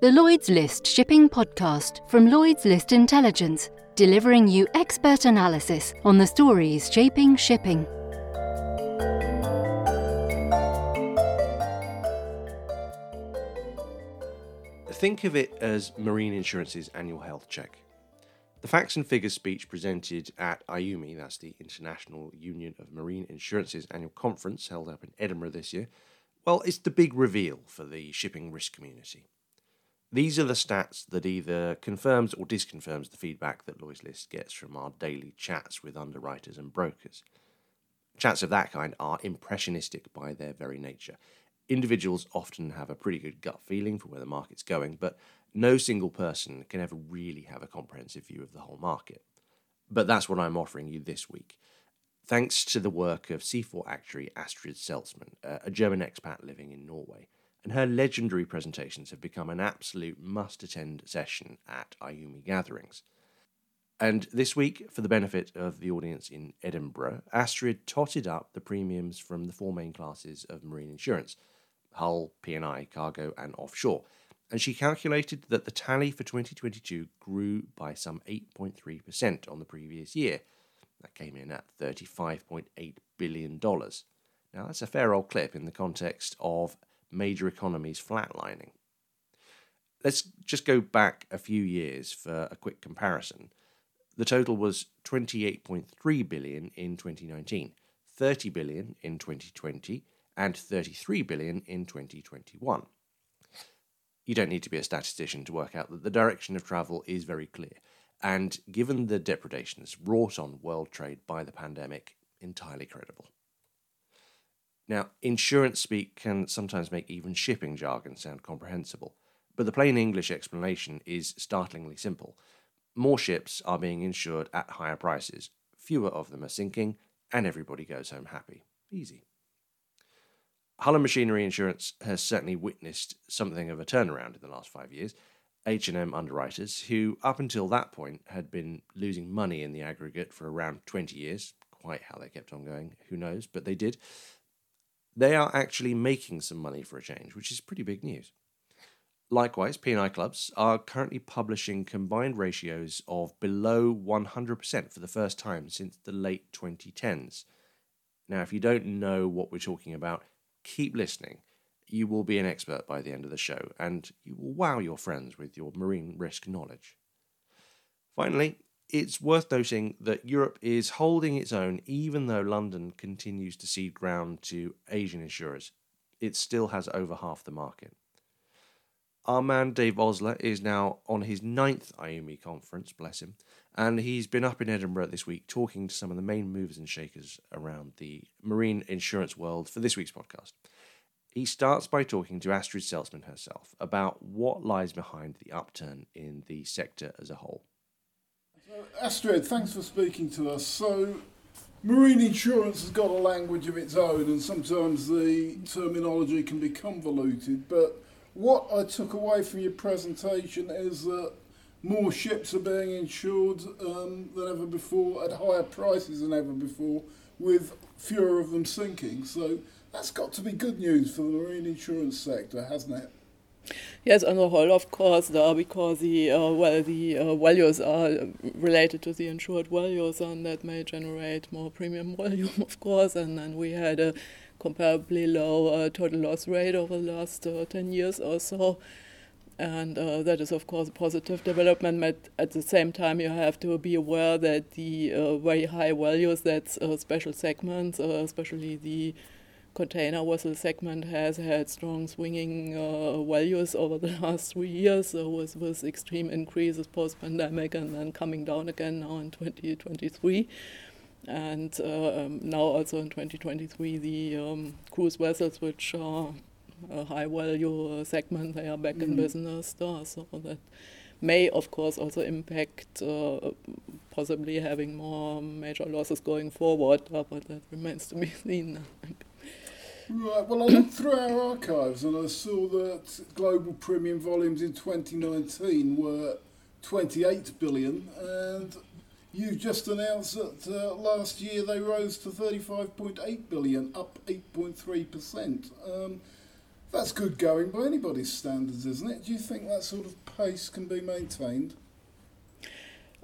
the Lloyd's List Shipping Podcast from Lloyd's List Intelligence, delivering you expert analysis on the stories shaping shipping. Think of it as Marine Insurance's annual health check. The facts and figures speech presented at IUMI, that's the International Union of Marine Insurance's annual conference held up in Edinburgh this year, well, it's the big reveal for the shipping risk community. These are the stats that either confirms or disconfirms the feedback that Lloyd's List gets from our daily chats with underwriters and brokers. Chats of that kind are impressionistic by their very nature. Individuals often have a pretty good gut feeling for where the market's going, but no single person can ever really have a comprehensive view of the whole market. But that's what I'm offering you this week. Thanks to the work of Cefor actuary Astrid Seltmann, a German expat living in Norway and her legendary presentations have become an absolute must attend session at IUMI gatherings. And this week, for the benefit of the audience in Edinburgh, Astrid totted up the premiums from the four main classes of marine insurance hull, P&I, cargo, and offshore. And she calculated that the tally for 2022 grew by some 8.3% on the previous year. That came in at $35.8 billion. Now, that's a fair old clip in the context of major economies flatlining. Let's just go back a few years for a quick comparison. The total was 28.3 billion in 2019, 30 billion in 2020, and 33 billion in 2021. You don't need to be a statistician to work out that the direction of travel is very clear, and given the depredations wrought on world trade by the pandemic, entirely credible. Now, insurance speak can sometimes make even shipping jargon sound comprehensible, but the plain English explanation is startlingly simple. More ships are being insured at higher prices, fewer of them are sinking, and everybody goes home happy. Easy. Hull and Machinery Insurance has certainly witnessed something of a turnaround in the last five years. H&M underwriters, who up until that point had been losing money in the aggregate for around 20 years, quite how they kept on going, who knows, but they did, they are actually making some money for a change, which is pretty big news. Likewise, P&I clubs are currently publishing combined ratios of below 100% for the first time since the late 2010s. Now, if you don't know what we're talking about, keep listening. You will be an expert by the end of the show, and you will wow your friends with your marine risk knowledge. Finally, it's worth noting that Europe is holding its own even though London continues to cede ground to Asian insurers. It still has over half the market. Our man Dave Osler is now on his ninth IUMI conference, bless him, and he's been up in Edinburgh this week talking to some of the main movers and shakers around the marine insurance world for this week's podcast. He starts by talking to Astrid Seltmann herself about what lies behind the upturn in the sector as a whole. Astrid, thanks for speaking to us. So, marine insurance has got a language of its own, and sometimes the terminology can be convoluted. But what I took away from your presentation is that more ships are being insured um, than ever before at higher prices than ever before, with fewer of them sinking. So, that's got to be good news for the marine insurance sector, hasn't it? Yes, on the whole, of course, because the uh, well, the uh, values are related to the insured values, and that may generate more premium volume, of course. And then we had a comparably low uh, total loss rate over the last uh, ten years or so, and uh, that is, of course, a positive development. But at the same time, you have to be aware that the very high values, that's special segments, especially the container vessel segment has had strong swinging uh, values over the last three years, so with, with extreme increases post pandemic and then coming down again now in 2023. And uh, um, now also in 2023, the um, cruise vessels, which are a high value segment, they are back mm-hmm. in business. Uh, so that may, of course, also impact uh, possibly having more major losses going forward, uh, but that remains to be seen. Right, well, I looked through our archives and I saw that global premium volumes in 2019 were 28 billion, and you've just announced that uh, last year they rose to 35.8 billion, up 8.3%. Um, That's good going by anybody's standards, isn't it? Do you think that sort of pace can be maintained?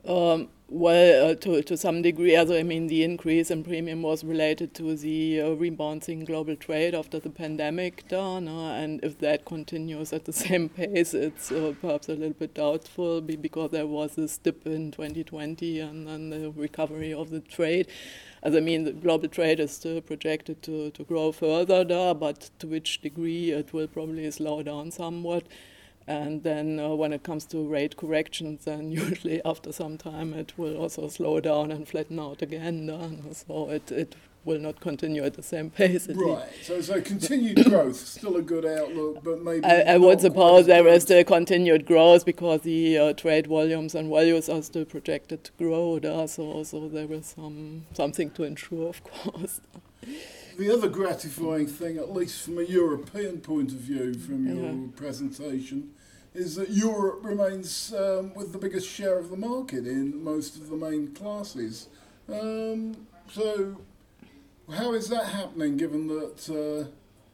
Um, well, uh, to, to some degree, also, I mean, the increase in premium was related to the uh, rebounding global trade after the pandemic, done, uh, and if that continues at the same pace, it's uh, perhaps a little bit doubtful because there was this dip in 2020 and then the recovery of the trade. As I mean, the global trade is still projected to, to grow further there, but to which degree it will probably slow down somewhat. And then uh, when it comes to rate corrections, then usually after some time it will also slow down and flatten out again. Uh, so it, it will not continue at the same pace. Right. So, so continued growth, still a good outlook, but maybe. I, I would suppose there is still continued growth because the uh, trade volumes and values are still projected to grow. There, so, so there is some something to ensure, of course. The other gratifying thing, at least from a European point of view, from your yeah. presentation, is that Europe remains um, with the biggest share of the market in most of the main classes. Um, so, how is that happening given that uh,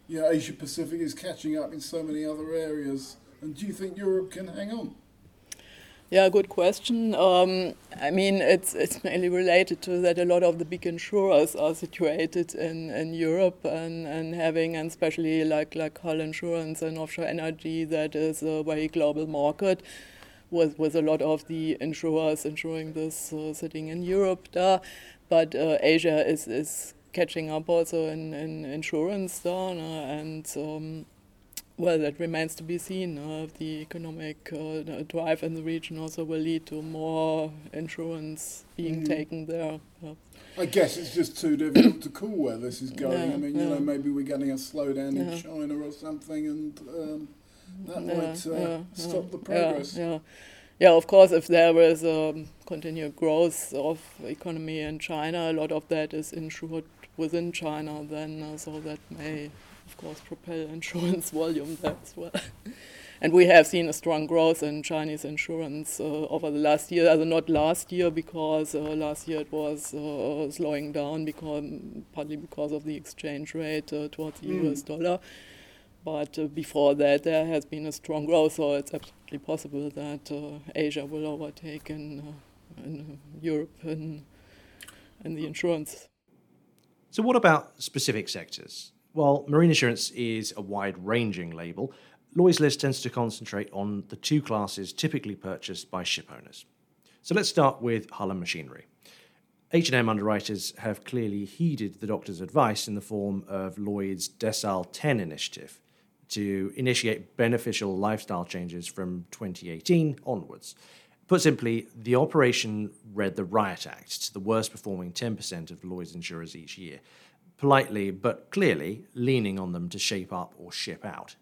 yeah, Asia Pacific is catching up in so many other areas? And do you think Europe can hang on? Yeah, good question. Um, I mean, it's it's mainly related to that a lot of the big insurers are situated in, in Europe and, and having, and especially like like Hull Insurance and Offshore Energy, that is a very global market with with a lot of the insurers insuring this uh, sitting in Europe there. But uh, Asia is, is catching up also in, in insurance there, and um, well, that remains to be seen. Uh, the economic uh, drive in the region also will lead to more insurance being mm. taken there. Yeah. I guess it's just too difficult to call where this is going. Yeah, I mean, you know, maybe we're getting a slowdown in China or something, and um, that might uh, stop the progress. Yeah, yeah. of course, if there is um, continued growth of economy in China, a lot of that is insured within China, then uh, so that may of course, propel insurance volume there as well. and we have seen a strong growth in Chinese insurance uh, over the last year. Also not last year because uh, last year it was uh, slowing down because partly because of the exchange rate uh, towards the mm. US dollar. But uh, before that, there has been a strong growth, so it's absolutely possible that uh, Asia will overtake in, in Europe and in the insurance. So, what about specific sectors? While marine insurance is a wide ranging label, Lloyd's List tends to concentrate on the two classes typically purchased by ship owners. So let's start with Hull and Machinery. H&M underwriters have clearly heeded the doctor's advice in the form of Lloyd's Decile 10 initiative to initiate beneficial lifestyle changes from 2018 onwards. Put simply, the operation read the Riot Act to the worst performing 10% of Lloyd's insurers each year, politely but clearly leaning on them to shape up or ship out.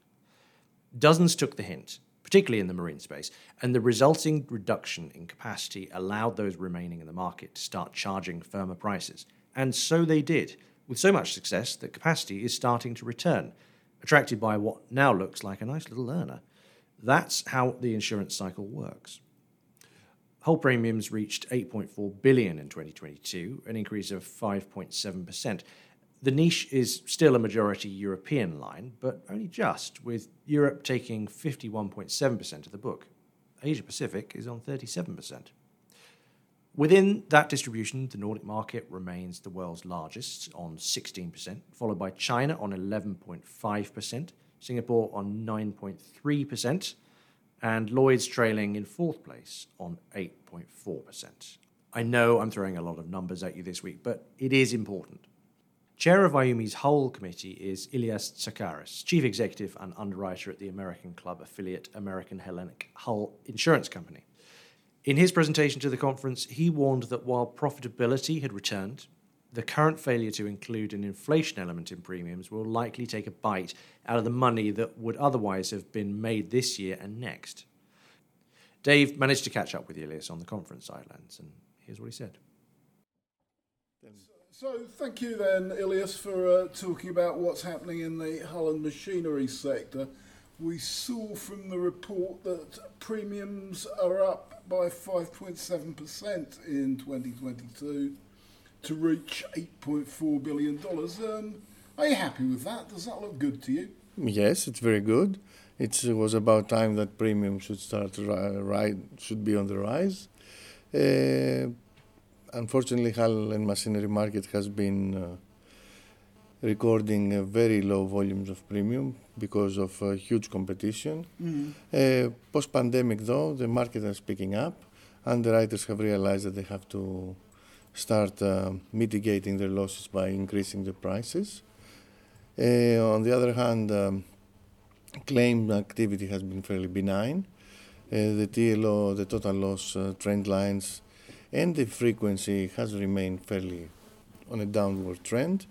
Dozens took the hint, particularly in the marine space, and the resulting reduction in capacity allowed those remaining in the market to start charging firmer prices. And so they did, with so much success that capacity is starting to return, attracted by what now looks like a nice little earner. That's how the insurance cycle works. Hull premiums reached 8.4 billion in 2022, an increase of 5.7%. The niche is still a majority European line, but only just, with Europe taking 51.7% of the book. Asia Pacific is on 37%. Within that distribution, the Nordic market remains the world's largest on 16%, followed by China on 11.5%, Singapore on 9.3%, and Lloyd's trailing in fourth place on 8.4%. I know I'm throwing a lot of numbers at you this week, but it is important. Chair of IUMI's Hull committee is Ilias Tsakiris, chief executive and underwriter at the American Club affiliate American Hellenic Hull Insurance Company. In his presentation to the conference, he warned that while profitability had returned, the current failure to include an inflation element in premiums will likely take a bite out of the money that would otherwise have been made this year and next. Dave managed to catch up with Ilias on the conference sidelines, and here's what he said. So, thank you then, Ilias, for uh, talking about what's happening in the hull and machinery sector. We saw from the report that premiums are up by 5.7% in 2022 to reach $8.4 billion. Um, are you happy with that? Does that look good to you? Yes, it's very good. It was about time that premium should start ri- should be on the rise. Uh, unfortunately, Hull and machinery market has been uh, recording uh, very low volumes of premium because of uh, huge competition. Mm. Post pandemic, though, the market is picking up. Underwriters have realized that they have to start uh, mitigating their losses by increasing the prices. Uh, on the other hand, um, claim activity has been fairly benign. Uh, the TLO, the total loss uh, trend lines, and the frequency has remained fairly on a downward trend.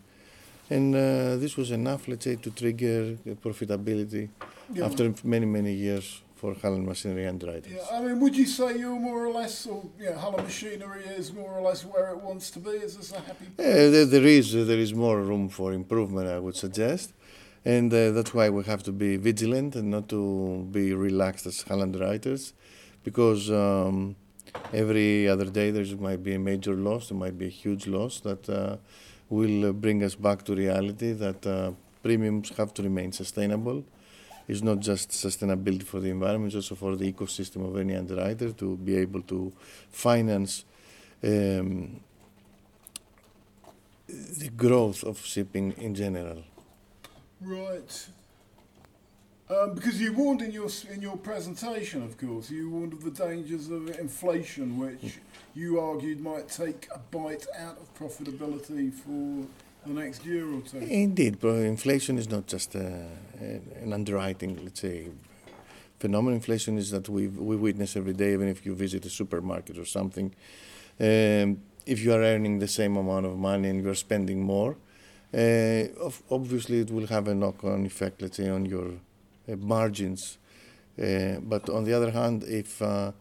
And uh, this was enough, let's say, to trigger profitability Yeah. after many, many years for Hull and Machinery underwriters. Yeah, I mean, would you say you're more or less, or yeah, Hull Machinery is more or less where it wants to be? Is this a happy? Uh, there, there is uh, there is more room for improvement, I would suggest, and uh, that's why we have to be vigilant and not to be relaxed as Hall underwriters, because um, every other day there might be a major loss, there might be a huge loss that uh, will uh, bring us back to reality that uh, premiums have to remain sustainable. It's not just sustainability for the environment, it's also for the ecosystem of any underwriter to be able to finance. Um, the growth of shipping in general. Right. Um, because you warned in your in your presentation, of course, you warned of the dangers of inflation, which you argued might take a bite out of profitability for the next year or two. Indeed, but inflation is not just uh, an underwriting, let's say, phenomenon. Inflation is that we we witness every day, even if you visit a supermarket or something. Um, if you are earning the same amount of money and you are spending more, uh, obviously it will have a knock-on effect, let's say, on your margins. Uh, but on the other hand, if uh,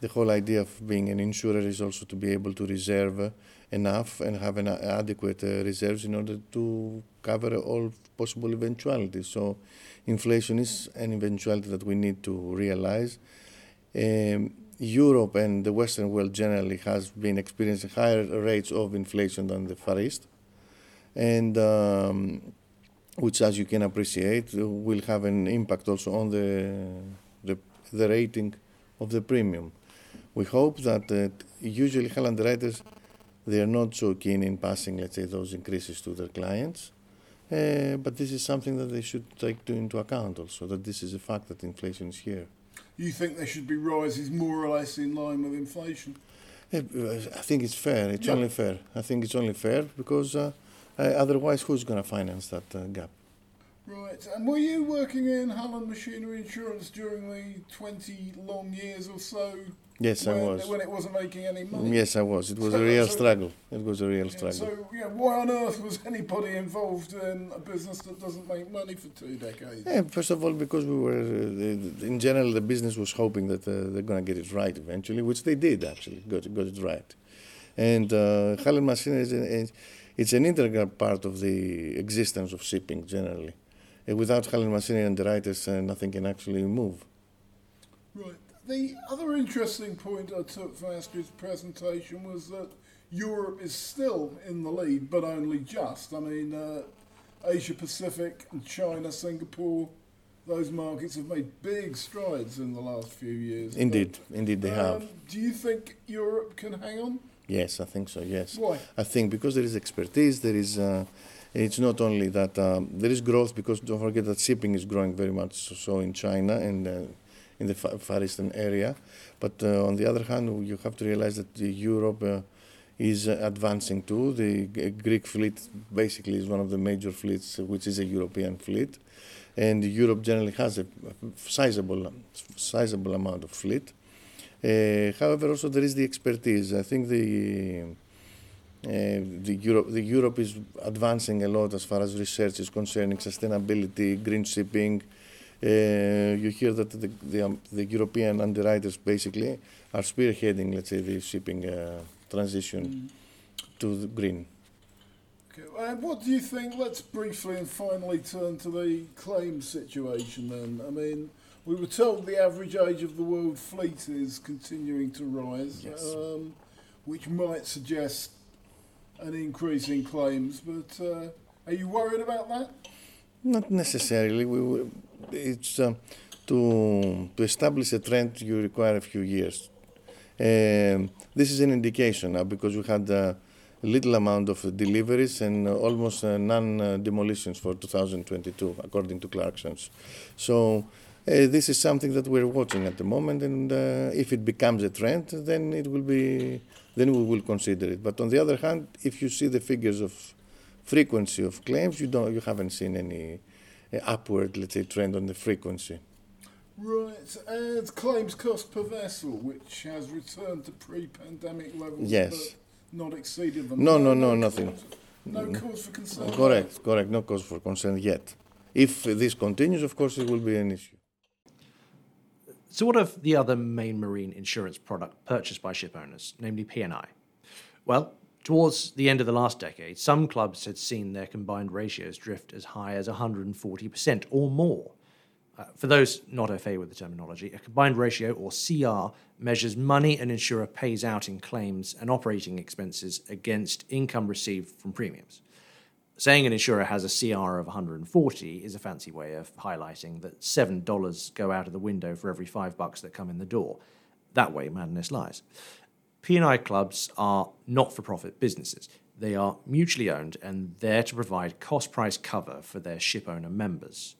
the whole idea of being an insurer is also to be able to reserve uh, enough and have an adequate uh, reserves in order to cover all possible eventualities. So, inflation is an eventuality that we need to realize. Um, Europe and the Western world generally has been experiencing higher rates of inflation than the Far East, and um, which, as you can appreciate, will have an impact also on the the, the rating of the premium. We hope that uh, usually Hall underwriters they are not so keen in passing, let's say, those increases to their clients. Uh, but this is something that they should take to, into account also, that this is a fact that inflation is here. You think there should be rises more or less in line with inflation? Uh, I think it's fair. It's Yeah. only fair. I think it's only fair because uh, uh, otherwise, who's going to finance that uh, gap? Right. And were you working in Hull and Machinery Insurance during the 20 long years or so Yes, I was. when it wasn't making any money? Yes, I was. It was a real so- struggle. It was a real Yeah, struggle. So, yeah, why on earth was anybody involved in a business that doesn't make money for two decades? Yeah, first of all, because we were, uh, in general, the business was hoping that uh, they're going to get it right eventually, which they did actually, got, got it right. And uh, Hull and Machinery is, an- it's an integral part of the existence of shipping generally. Uh, without Hull and Machinery underwriters, uh, nothing can actually move. Right. The other interesting point I took from Astrid's presentation was that Europe is still in the lead, but only just. I mean, uh, Asia Pacific and China, Singapore, those markets have made big strides in the last few years. Indeed, indeed they But, have. um, do you think Europe can hang on? Yes, I think so. Yes. Why? I think because there is expertise, there is. Uh, it's not only that um, there is growth because don't forget that shipping is growing very much so, in China and uh, in the Fa- Far Eastern area. But uh, on the other hand, you have to realize that the Europe uh, is uh, advancing too. The Greek fleet basically is one of the major fleets, which is a European fleet, and Europe generally has a sizable, sizable amount of fleet. Uh, however, also there is the expertise. I think the uh, the Europe the Europe is advancing a lot as far as research is concerning sustainability, green shipping. Uh, you hear that the the, um, the European underwriters basically are spearheading, let's say, the shipping uh, transition to the green. Okay, and what do you think? Let's briefly and finally turn to the claim situation then. I mean, we were told the average age of the world fleet is continuing to rise, Yes. um, which might suggest an increase in claims, but uh, are you worried about that? Not necessarily. We, we, it's uh, to to establish a trend. You require a few years. Um, this is an indication now because we had uh, a little amount of deliveries and almost uh, none uh, demolitions for 2022, according to Clarksons. So. Uh, this is something that we're watching at the moment, and uh, if it becomes a trend, then it will be, then we will consider it. But on the other hand, if you see the figures of frequency of claims, you don't, you haven't seen any uh, upward, let's say, trend on the frequency. Right, and claims cost per vessel, which has returned to pre-pandemic levels. Yes. Not exceeded them. No, no, no, nothing. No cause for concern. Correct, correct. No cause for concern yet. If this continues, of course, it will be an issue. So, what of the other main marine insurance product purchased by ship owners, namely P&I? Well, towards the end of the last decade, some clubs had seen their combined ratios drift as high as 140% or more. Uh, for those not au fait with the terminology, a combined ratio, or CR, measures money an insurer pays out in claims and operating expenses against income received from premiums. Saying an insurer has a CR of 140 is a fancy way of highlighting that $7 go out of the window for every 5 bucks that come in the door. That way madness lies. P&I clubs are not-for-profit businesses. They are mutually owned and there to provide cost price cover for their ship owner members.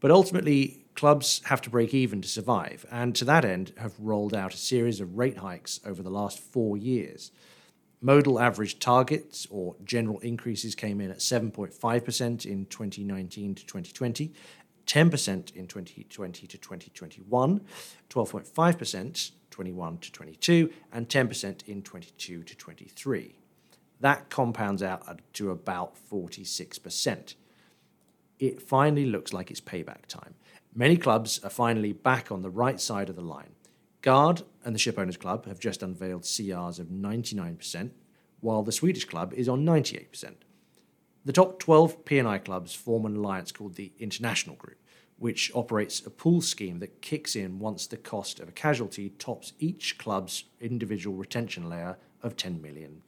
But ultimately, clubs have to break even to survive, and to that end have rolled out a series of rate hikes over the last four years. Modal average targets or general increases came in at 7.5% in 2019 to 2020, 10% in 2020 to 2021, 12.5% 21 to 22, and 10% in 22 to 23. That compounds out to about 46%. It finally looks like it's payback time. Many clubs are finally back on the right side of the line. Gard and the Shipowners Club have just unveiled CRs of 99%, while the Swedish club is on 98%. The top 12 P&I clubs form an alliance called the International Group, which operates a pool scheme that kicks in once the cost of a casualty tops each club's individual retention layer of $10 million.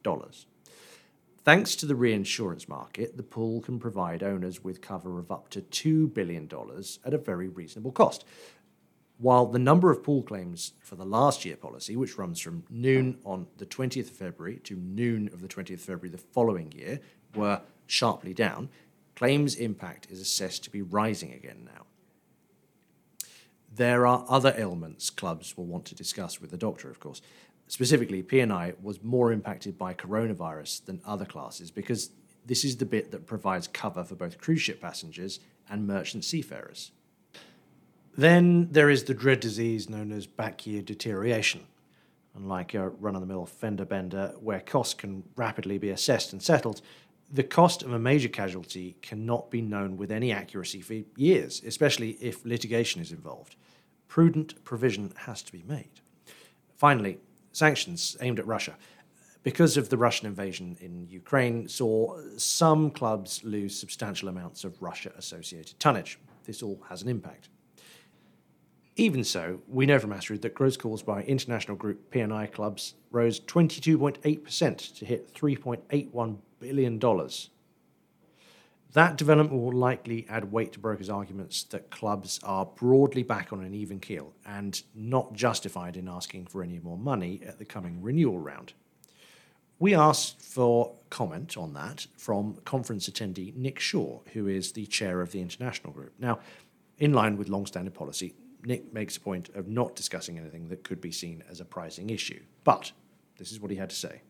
Thanks to the reinsurance market, the pool can provide owners with cover of up to $2 billion at a very reasonable cost, while the number of pool claims for the last year policy, which runs from noon on the 20th of February to noon of the 20th of February the following year, were sharply down, claims impact is assessed to be rising again now. There are other ailments clubs will want to discuss with the doctor, of course. Specifically, P&I was more impacted by coronavirus than other classes because this is the bit that provides cover for both cruise ship passengers and merchant seafarers. Then there is the dread disease known as back year deterioration. Unlike a run of the mill fender bender, where costs can rapidly be assessed and settled, the cost of a major casualty cannot be known with any accuracy for years, especially if litigation is involved. Prudent provision has to be made. Finally, sanctions aimed at Russia. Because of the Russian invasion in Ukraine, saw some clubs lose substantial amounts of Russia associated tonnage. This all has an impact. Even so, we know from Astrid that gross calls by international group P&I clubs rose 22.8% to hit $3.81 billion. That development will likely add weight to brokers' arguments that clubs are broadly back on an even keel and not justified in asking for any more money at the coming renewal round. We asked for comment on that from conference attendee Nick Shaw, who is the chair of the international group. Now, in line with long standing policy, Nick makes a point of not discussing anything that could be seen as a pricing issue. But this is what he had to say.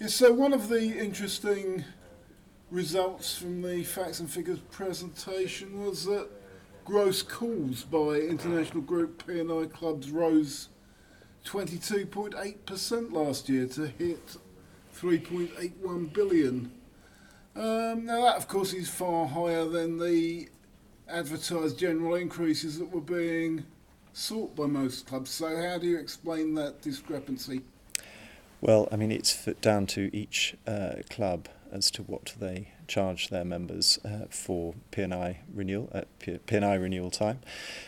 Yes, so one of the interesting results from the facts and figures presentation was that gross calls by international group P&I clubs rose 22.8% last year to hit 3.81 billion. Um, now that, of course, is far higher than the advertised general increases that were being sought by most clubs. So, how do you explain that discrepancy? Well, I mean, it's down to each uh, club as to what they charge their members uh, for P&I renewal at P&I renewal time.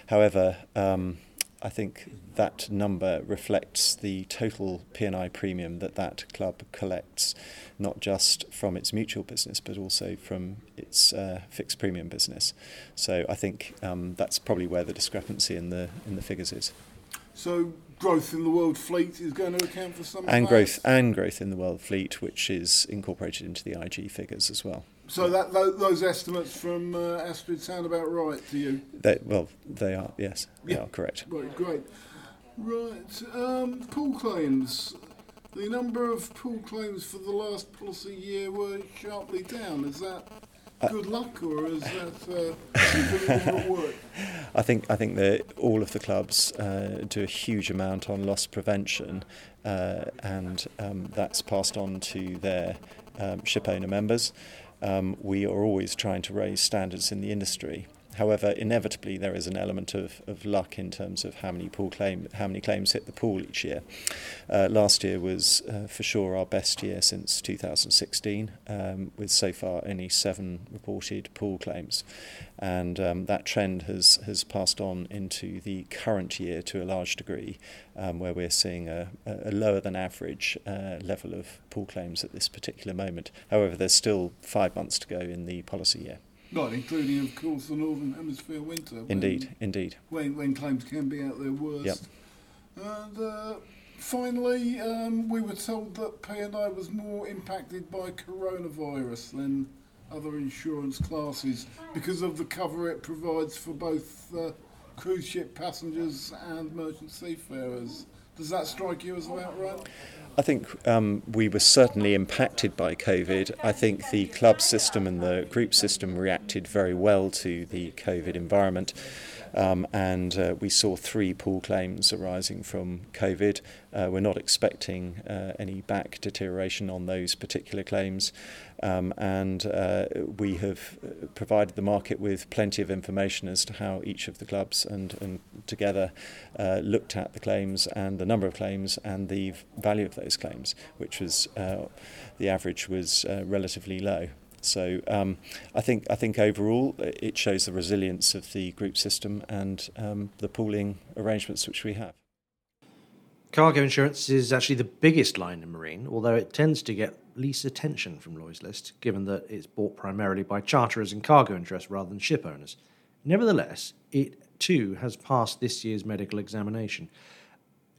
However, um, I think that number reflects the total P&I premium that that club collects. not just from its mutual business, but also from its uh, fixed premium business. So I think um, that's probably where the discrepancy in the in the figures is. So growth in the world fleet is going to account for some and growth and growth in the world fleet, which is incorporated into the IG figures as well. So that those estimates from uh, Astrid sound about right to you? They, well, they are yes, they Yeah. are correct. Right, great. Right, um, pool claims. The number of pool claims for the last policy year were sharply down. Is that good luck or is that uh, work? I think I think that all of the clubs uh, do a huge amount on loss prevention, uh, and um, that's passed on to their um, ship owner members. Um, we are always trying to raise standards in the industry. However, inevitably there is an element of, of luck in terms of how many pool claim how many claims hit the pool each year. Uh, last year was uh, for sure our best year since 2016, um, with so far only seven reported pool claims, and um, that trend has has passed on into the current year to a large degree, um, where we're seeing a, a lower than average uh, level of pool claims at this particular moment. However, there's still five months to go in the policy year. Right, including, of course, the Northern Hemisphere winter. when- Indeed, indeed. When, when claims can be at their worst. Yep. And uh, finally, um, we were told that P&I was more impacted by coronavirus than other insurance classes because of the cover it provides for both uh, cruise ship passengers and merchant seafarers. Does that strike you as about right? I think um, we were certainly impacted by COVID. I think the club system and the group system reacted very well to the COVID environment. Um, and uh, we saw three pool claims arising from COVID. Uh, we're not expecting uh, any back deterioration on those particular claims, um, and uh, we have uh, provided the market with plenty of information as to how each of the clubs and, and together uh, looked at the claims and the number of claims and the value of those claims, which was the average was relatively low. So um, I think I think overall uh, it shows the resilience of the group system and um, the pooling arrangements which we have. Cargo insurance is actually the biggest line in marine, although it tends to get least attention from Lloyd's List, given that it's bought primarily by charterers and cargo interests rather than ship owners. Nevertheless, it too has passed this year's medical examination.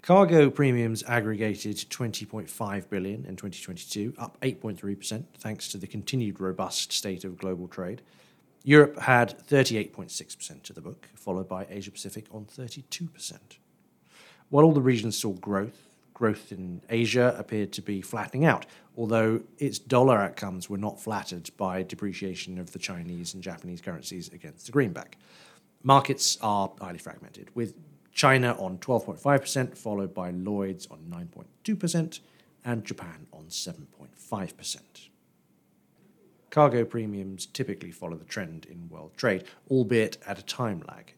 Cargo premiums aggregated 20.5 billion in 2022, up 8.3% thanks to the continued robust state of global trade. Europe had 38.6% of the book, followed by Asia Pacific on 32%. While all the regions saw growth, growth in Asia appeared to be flattening out, although its dollar outcomes were not flattered by depreciation of the Chinese and Japanese currencies against the greenback. Markets are highly fragmented, with China on 12.5%, followed by Lloyd's on 9.2%, and Japan on 7.5%. Cargo premiums typically follow the trend in world trade, albeit at a time lag.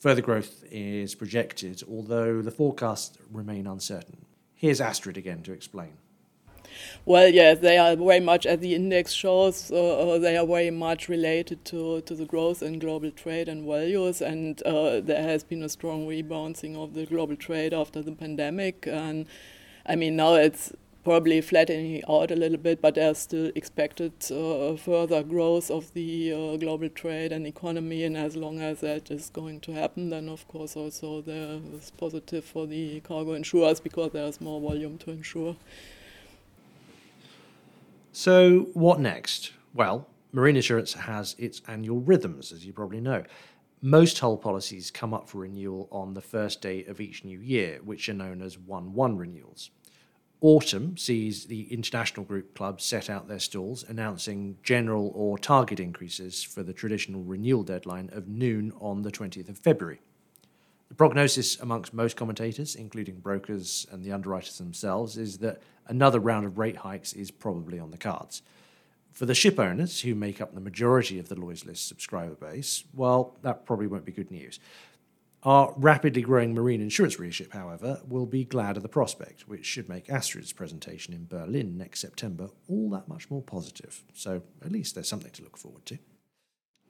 Further growth is projected, although the forecasts remain uncertain. Here's Astrid again to explain. Well, yes, they are very much, as the index shows, uh, they are very much related to, to the growth in global trade and values. And uh, there has been a strong rebounding of the global trade after the pandemic. And I mean, now it's probably flattening out a little bit, but there's still expected uh, further growth of the uh, global trade and economy. And as long as that is going to happen, then of course also there is positive for the cargo insurers because there's more volume to insure. So, what next? Well, marine insurance has its annual rhythms, as you probably know. Most hull policies come up for renewal on the first day of each new year, which are known as 1 1 renewals. Autumn sees the international group clubs set out their stalls, announcing general or target increases for the traditional renewal deadline of noon on the 20th of February. The prognosis amongst most commentators, including brokers and the underwriters themselves, is that another round of rate hikes is probably on the cards. For the ship owners, who make up the majority of the Lloyd's List subscriber base, well, that probably won't be good news. Our rapidly growing marine insurance readership, however, will be glad of the prospect, which should make Astrid's presentation in Berlin next September all that much more positive. So at least there's something to look forward to.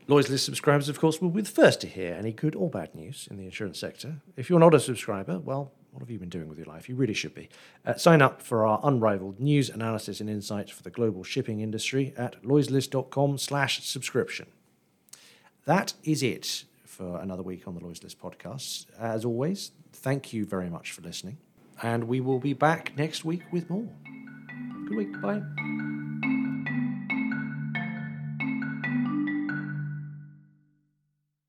Lloyd's List subscribers, of course, will be the first to hear any good or bad news in the insurance sector. If you're not a subscriber, well, What have you been doing with your life? You really should be. Uh, sign up for our unrivaled news, analysis, and insights for the global shipping industry at lloydslist.com slash subscription. That is it for another week on the Lloyd's List podcast. As always, thank you very much for listening, and we will be back next week with more. Good week. Bye.